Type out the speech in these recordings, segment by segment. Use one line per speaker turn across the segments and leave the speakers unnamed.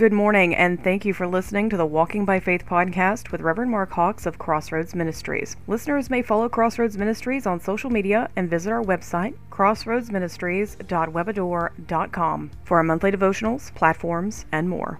Good morning, and thank you for listening to the Walking by Faith podcast with Reverend Mark Hawks of Crossroads Ministries. Listeners may follow Crossroads Ministries on social media and visit our website, crossroadsministries.webador.com, for our monthly devotionals, platforms, and more.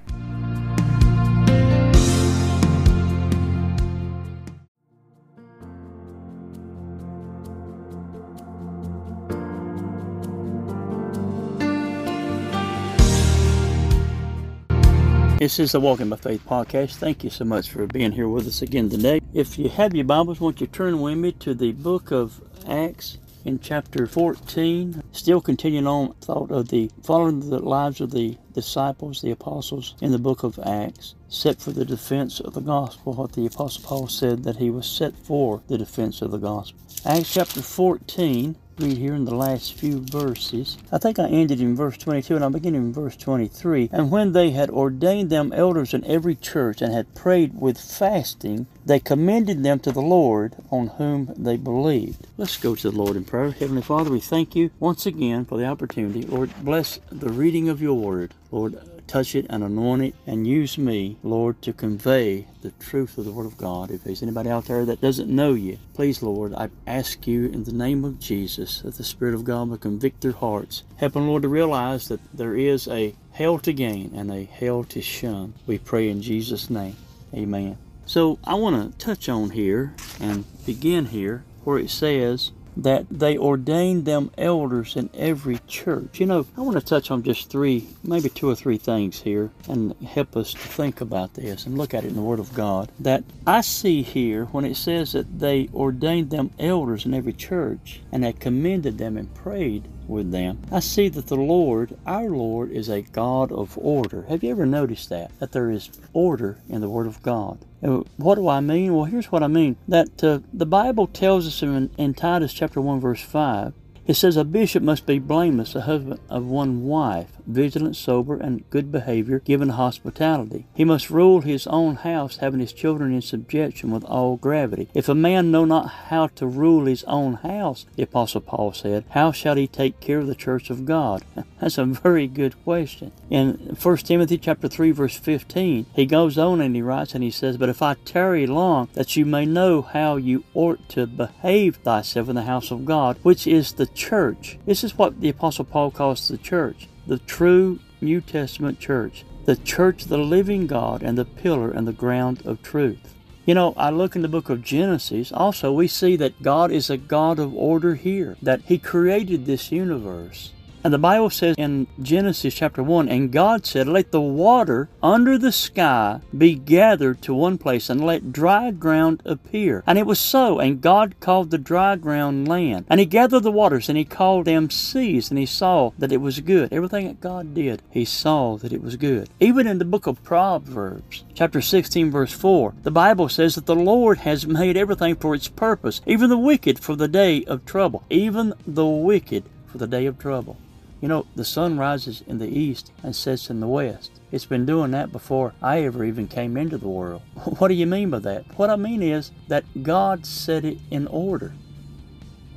This is the Walking by Faith podcast. Thank you so much for being here with us again today. If you have your Bibles, won't you turn with me to the book of Acts in chapter 14? Still continuing on thought of the following the lives of the disciples, the apostles in the book of Acts, set for the defense of the gospel. What the apostle Paul said that he was set for the defense of the gospel. Acts chapter 14 read here in the last few verses. I think I ended in verse 22 and I'm beginning in verse 23. And when they had ordained them elders in every church and had prayed with fasting, they commended them to the Lord on whom they believed. Let's go to the Lord in prayer. Heavenly Father, we thank you once again for the opportunity. Lord, bless the reading of your word. Lord, touch it and anoint it and use me, Lord, to convey the truth of the Word of God. If there's anybody out there that doesn't know you, please, Lord, I ask you in the name of Jesus that the Spirit of God will convict their hearts. Help them, Lord, to realize that there is a hell to gain and a hell to shun. We pray in Jesus' name. Amen. So I want to touch on here and begin here where it says, that they ordained them elders in every church. You know, I want to touch on just three, maybe two or three things here and help us to think about this and look at it in the Word of God. That I see here when it says that they ordained them elders in every church and had commended them and prayed with them. I see that the Lord, our Lord, is a God of order. Have you ever noticed that? That there is order in the Word of God. And what do I mean? Well, here's what I mean. That uh, the Bible tells us in, in Titus chapter 1 verse 5 it says a bishop must be blameless, a husband of one wife, vigilant, sober, and good behavior, given hospitality. He must rule his own house, having his children in subjection with all gravity. If a man know not how to rule his own house, the apostle Paul said, how shall he take care of the church of God? That's a very good question. In 1 Timothy chapter 3 verse 15, he goes on and he writes and he says, But if I tarry long, that you may know how you ought to behave thyself in the house of God, which is the church. This is what the Apostle Paul calls the church, the true New Testament church, the church of the living God and the pillar and the ground of truth. You know, I look in the book of Genesis, also we see that God is a God of order here, that He created this universe. And the Bible says in Genesis chapter 1 And God said, Let the water under the sky be gathered to one place, and let dry ground appear. And it was so. And God called the dry ground land. And He gathered the waters, and He called them seas. And He saw that it was good. Everything that God did, He saw that it was good. Even in the book of Proverbs, chapter 16, verse 4, the Bible says that the Lord has made everything for its purpose, even the wicked for the day of trouble. Even the wicked for the day of trouble. You know, the sun rises in the east and sets in the west. It's been doing that before I ever even came into the world. What do you mean by that? What I mean is that God set it in order.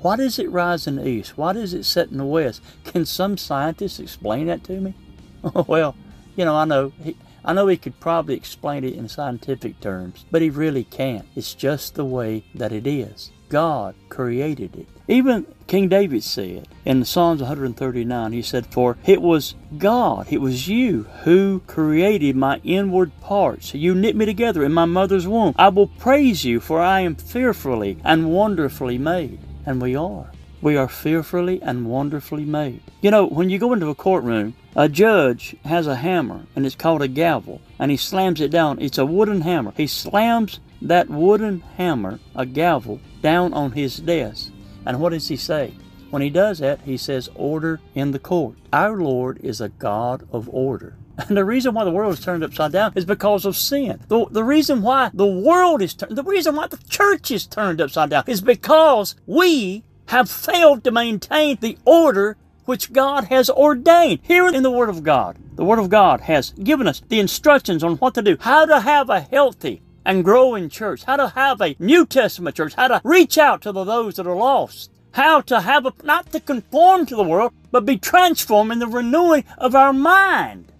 Why does it rise in the east? Why does it set in the west? Can some scientist explain that to me? well, you know, I know he, I know he could probably explain it in scientific terms, but he really can't. It's just the way that it is. God created it. Even King David said in the Psalms 139, he said, For it was God, it was you who created my inward parts. You knit me together in my mother's womb. I will praise you, for I am fearfully and wonderfully made. And we are. We are fearfully and wonderfully made. You know, when you go into a courtroom, a judge has a hammer, and it's called a gavel, and he slams it down. It's a wooden hammer. He slams that wooden hammer, a gavel, down on his desk. And what does he say? When he does that, he says, Order in the court. Our Lord is a God of order. And the reason why the world is turned upside down is because of sin. The, the reason why the world is turned, the reason why the church is turned upside down is because we have failed to maintain the order which God has ordained. Here in the Word of God, the Word of God has given us the instructions on what to do, how to have a healthy, and grow in church, how to have a New Testament church, how to reach out to the, those that are lost, how to have a, not to conform to the world, but be transformed in the renewing of our mind.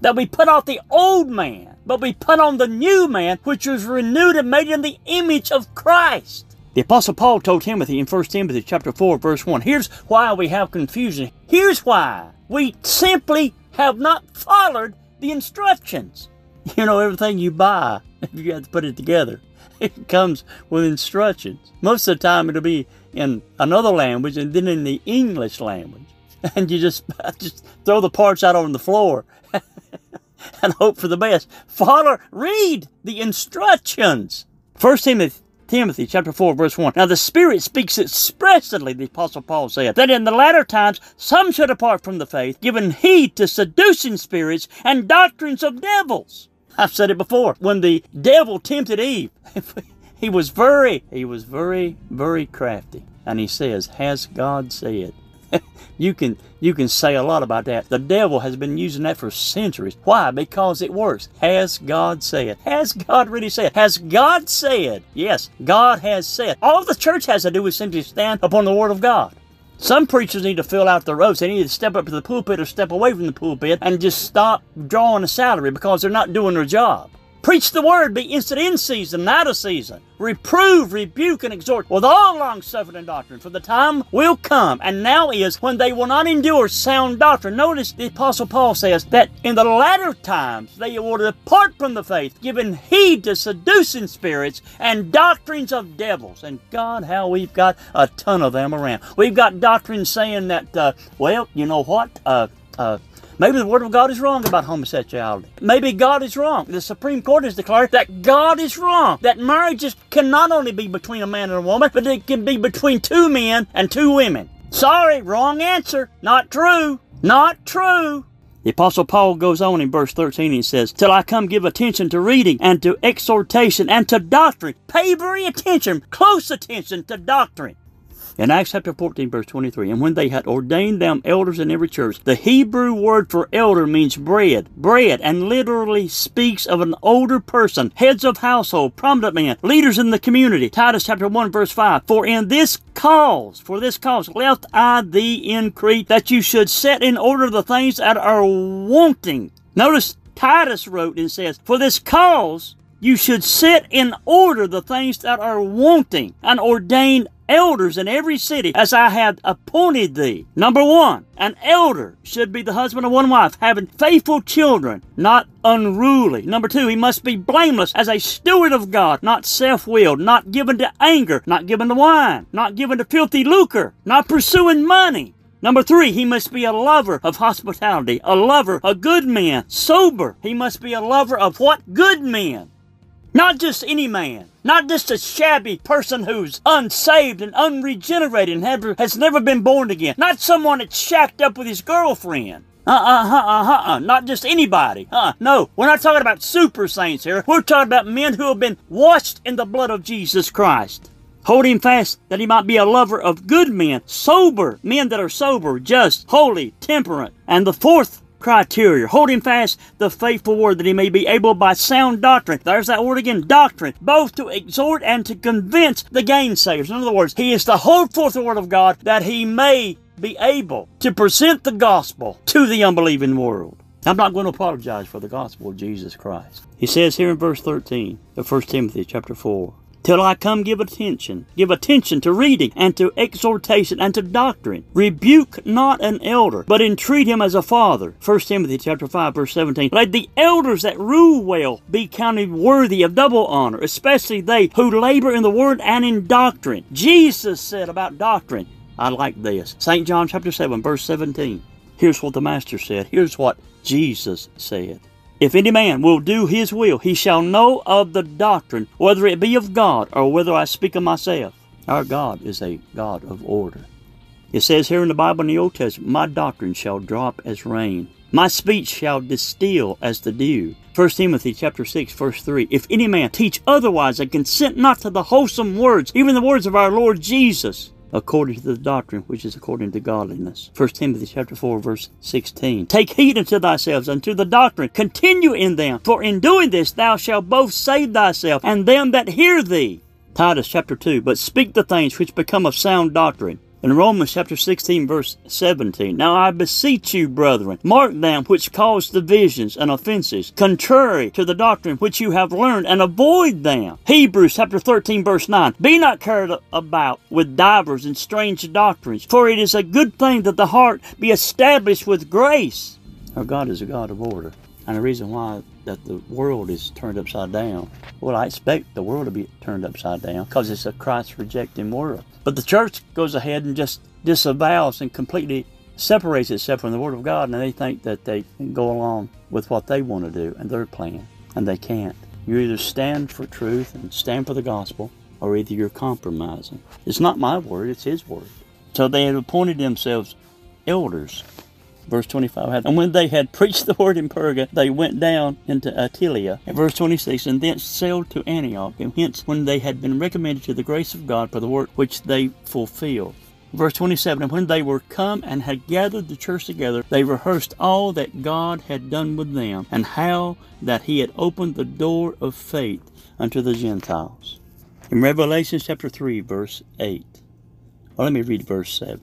that we put off the old man, but we put on the new man, which is renewed and made in the image of Christ. The Apostle Paul told Timothy in 1 Timothy chapter 4, verse 1, here's why we have confusion. Here's why. We simply have not followed the instructions. You know, everything you buy, if you have to put it together. It comes with instructions. Most of the time it'll be in another language and then in the English language. And you just just throw the parts out on the floor and hope for the best. Follow, read the instructions. First Timothy Timothy chapter 4 verse 1. Now the Spirit speaks expressly, the Apostle Paul said, that in the latter times some should depart from the faith, giving heed to seducing spirits and doctrines of devils. I've said it before. When the devil tempted Eve, he was very, he was very, very crafty. And he says, Has God said? you can you can say a lot about that. The devil has been using that for centuries. Why? Because it works. Has God said? Has God really said? Has God said? Yes, God has said. All the church has to do is simply stand upon the word of God. Some preachers need to fill out their ropes. They need to step up to the pulpit or step away from the pulpit and just stop drawing a salary because they're not doing their job. Preach the word, be instant in season, out of season. Reprove, rebuke, and exhort with all long suffering and doctrine. For the time will come, and now is, when they will not endure sound doctrine. Notice the Apostle Paul says that in the latter times they will depart from the faith, giving heed to seducing spirits and doctrines of devils. And God, how we've got a ton of them around. We've got doctrines saying that, uh, well, you know what? Uh, uh, Maybe the Word of God is wrong about homosexuality. Maybe God is wrong. The Supreme Court has declared that God is wrong. That marriage can not only be between a man and a woman, but it can be between two men and two women. Sorry, wrong answer. Not true. Not true. The Apostle Paul goes on in verse 13 and says, Till I come give attention to reading and to exhortation and to doctrine. Pay very attention, close attention to doctrine. In Acts chapter 14, verse 23, and when they had ordained them elders in every church, the Hebrew word for elder means bread, bread, and literally speaks of an older person, heads of household, prominent men, leaders in the community. Titus chapter 1, verse 5, For in this cause, for this cause, left I thee in Crete, that you should set in order the things that are wanting. Notice Titus wrote and says, For this cause, you should set in order the things that are wanting and ordain elders in every city as I have appointed thee. Number one, an elder should be the husband of one wife, having faithful children, not unruly. Number two, he must be blameless as a steward of God, not self-willed, not given to anger, not given to wine, not given to filthy lucre, not pursuing money. Number three, he must be a lover of hospitality, a lover, a good man, sober. He must be a lover of what? Good men. Not just any man. Not just a shabby person who's unsaved and unregenerated and have, has never been born again. Not someone that's shacked up with his girlfriend. Uh-uh, uh-uh, uh-uh. Not just anybody. Uh, no, we're not talking about super saints here. We're talking about men who have been washed in the blood of Jesus Christ. Hold him fast that he might be a lover of good men, sober, men that are sober, just, holy, temperate. And the fourth criteria. Holding fast the faithful word that he may be able by sound doctrine. There's that word again, doctrine. Both to exhort and to convince the gainsayers. In other words, he is to hold forth the word of God that he may be able to present the gospel to the unbelieving world. I'm not going to apologize for the gospel of Jesus Christ. He says here in verse 13 of 1 Timothy chapter 4, till I come give attention. Give attention to reading and to exhortation and to doctrine. Rebuke not an elder, but entreat him as a father. 1 Timothy chapter 5 verse 17. Let the elders that rule well be counted worthy of double honor, especially they who labor in the word and in doctrine. Jesus said about doctrine, I like this. St. John chapter 7 verse 17. Here's what the Master said. Here's what Jesus said. If any man will do his will, he shall know of the doctrine, whether it be of God or whether I speak of myself. Our God is a God of order. It says here in the Bible in the Old Testament, My doctrine shall drop as rain. My speech shall distill as the dew. 1 Timothy chapter 6, verse 3. If any man teach otherwise and consent not to the wholesome words, even the words of our Lord Jesus, according to the doctrine which is according to godliness. 1 Timothy chapter 4 verse 16. Take heed unto thyself unto the doctrine, continue in them, for in doing this thou shalt both save thyself and them that hear thee. Titus chapter 2. But speak the things which become of sound doctrine. In Romans chapter 16, verse 17, Now I beseech you, brethren, mark them which cause divisions and offenses, contrary to the doctrine which you have learned, and avoid them. Hebrews chapter 13, verse 9, Be not carried about with divers and strange doctrines, for it is a good thing that the heart be established with grace. Our God is a God of order. And the reason why that the world is turned upside down, well, I expect the world to be turned upside down because it's a Christ rejecting world. But the church goes ahead and just disavows and completely separates itself from the Word of God, and they think that they can go along with what they want to do and their plan, and they can't. You either stand for truth and stand for the gospel, or either you're compromising. It's not my word, it's His word. So they have appointed themselves elders. Verse 25. And when they had preached the word in Perga, they went down into Attalia. At verse 26. And thence sailed to Antioch. And hence, when they had been recommended to the grace of God for the work which they fulfilled. Verse 27 And when they were come and had gathered the church together, they rehearsed all that God had done with them, and how that he had opened the door of faith unto the Gentiles. In Revelation chapter 3, verse 8. Well, let me read verse 7.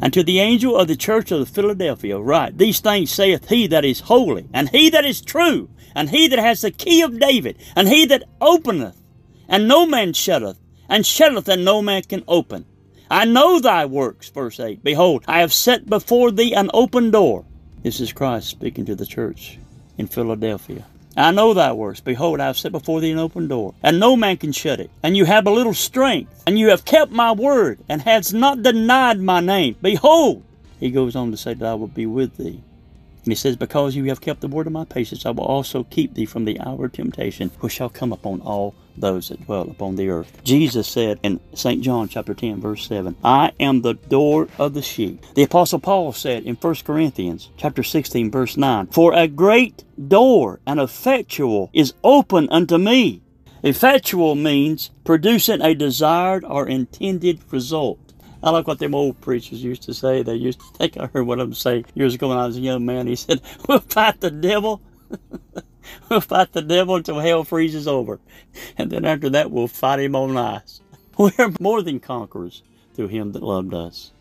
And to the angel of the church of Philadelphia write, These things saith he that is holy, and he that is true, and he that has the key of David, and he that openeth, and no man shutteth, and shutteth, and no man can open. I know thy works, verse 8. Behold, I have set before thee an open door. This is Christ speaking to the church in Philadelphia. I know thy works. Behold, I have set before thee an open door, and no man can shut it. And you have a little strength, and you have kept my word, and hast not denied my name. Behold, he goes on to say that I will be with thee. And he says, Because you have kept the word of my patience, I will also keep thee from the hour of temptation, which shall come upon all those that dwell upon the earth. Jesus said in St. John chapter 10, verse 7, I am the door of the sheep. The apostle Paul said in 1 Corinthians chapter 16, verse 9, For a great door and effectual is open unto me. Effectual means producing a desired or intended result. I like what them old preachers used to say. They used to think I heard one of them say years ago when I was a young man. He said, We'll fight the devil. we'll fight the devil until hell freezes over. And then after that, we'll fight him on ice. We are more than conquerors through him that loved us.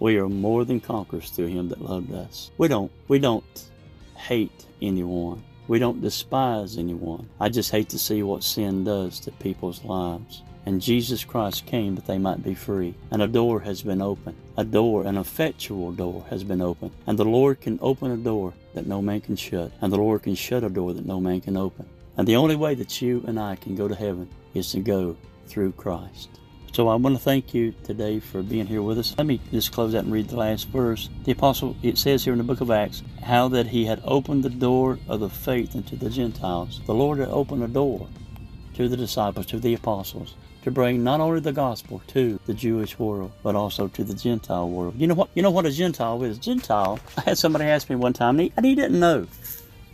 We are more than conquerors through him that loved us. We don't, we don't hate anyone. We don't despise anyone. I just hate to see what sin does to people's lives. And Jesus Christ came that they might be free. And a door has been opened. A door, an effectual door, has been opened. And the Lord can open a door that no man can shut. And the Lord can shut a door that no man can open. And the only way that you and I can go to heaven is to go through Christ. So I want to thank you today for being here with us. Let me just close out and read the last verse. The apostle, it says here in the book of Acts, how that he had opened the door of the faith unto the Gentiles. The Lord had opened a door to the disciples, to the apostles, to bring not only the gospel to the Jewish world, but also to the Gentile world. You know what? You know what a Gentile is? Gentile. I had somebody ask me one time, and he, and he didn't know.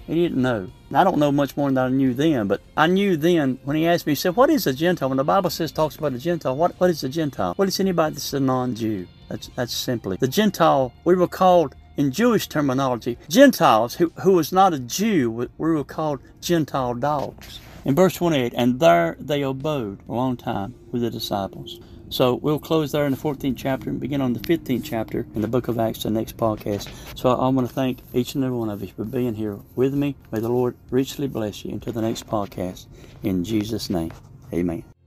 He didn't know. I don't know much more than I knew then, but I knew then when he asked me, he said, What is a Gentile? When the Bible says talks about a Gentile, what, what is a Gentile? What is anybody that's a non Jew? That's that's simply. The Gentile, we were called in Jewish terminology, Gentiles who, who was not a Jew, we were called Gentile dogs. In verse 28, and there they abode a long time with the disciples. So we'll close there in the 14th chapter and begin on the 15th chapter in the book of Acts, the next podcast. So I want to thank each and every one of you for being here with me. May the Lord richly bless you until the next podcast. In Jesus' name, amen.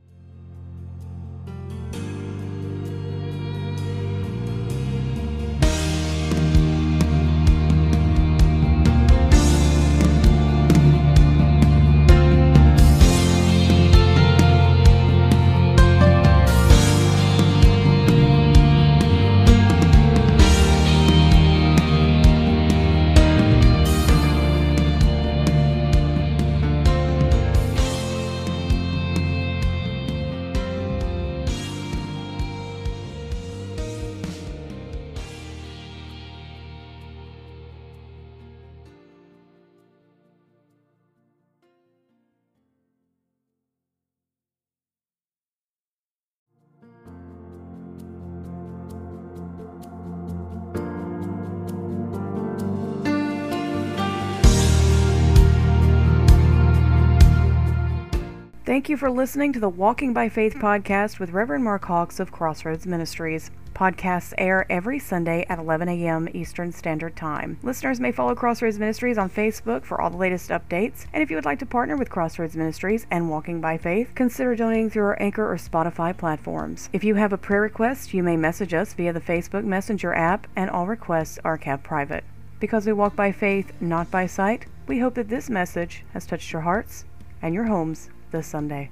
Thank you for listening to the Walking by Faith podcast with Reverend Mark Hawks of Crossroads Ministries. Podcasts air every Sunday at 11 a.m. Eastern Standard Time. Listeners may follow Crossroads Ministries on Facebook for all the latest updates. And if you would like to partner with Crossroads Ministries and Walking by Faith, consider donating through our Anchor or Spotify platforms. If you have a prayer request, you may message us via the Facebook Messenger app, and all requests are kept private. Because we walk by faith, not by sight, we hope that this message has touched your hearts and your homes this Sunday.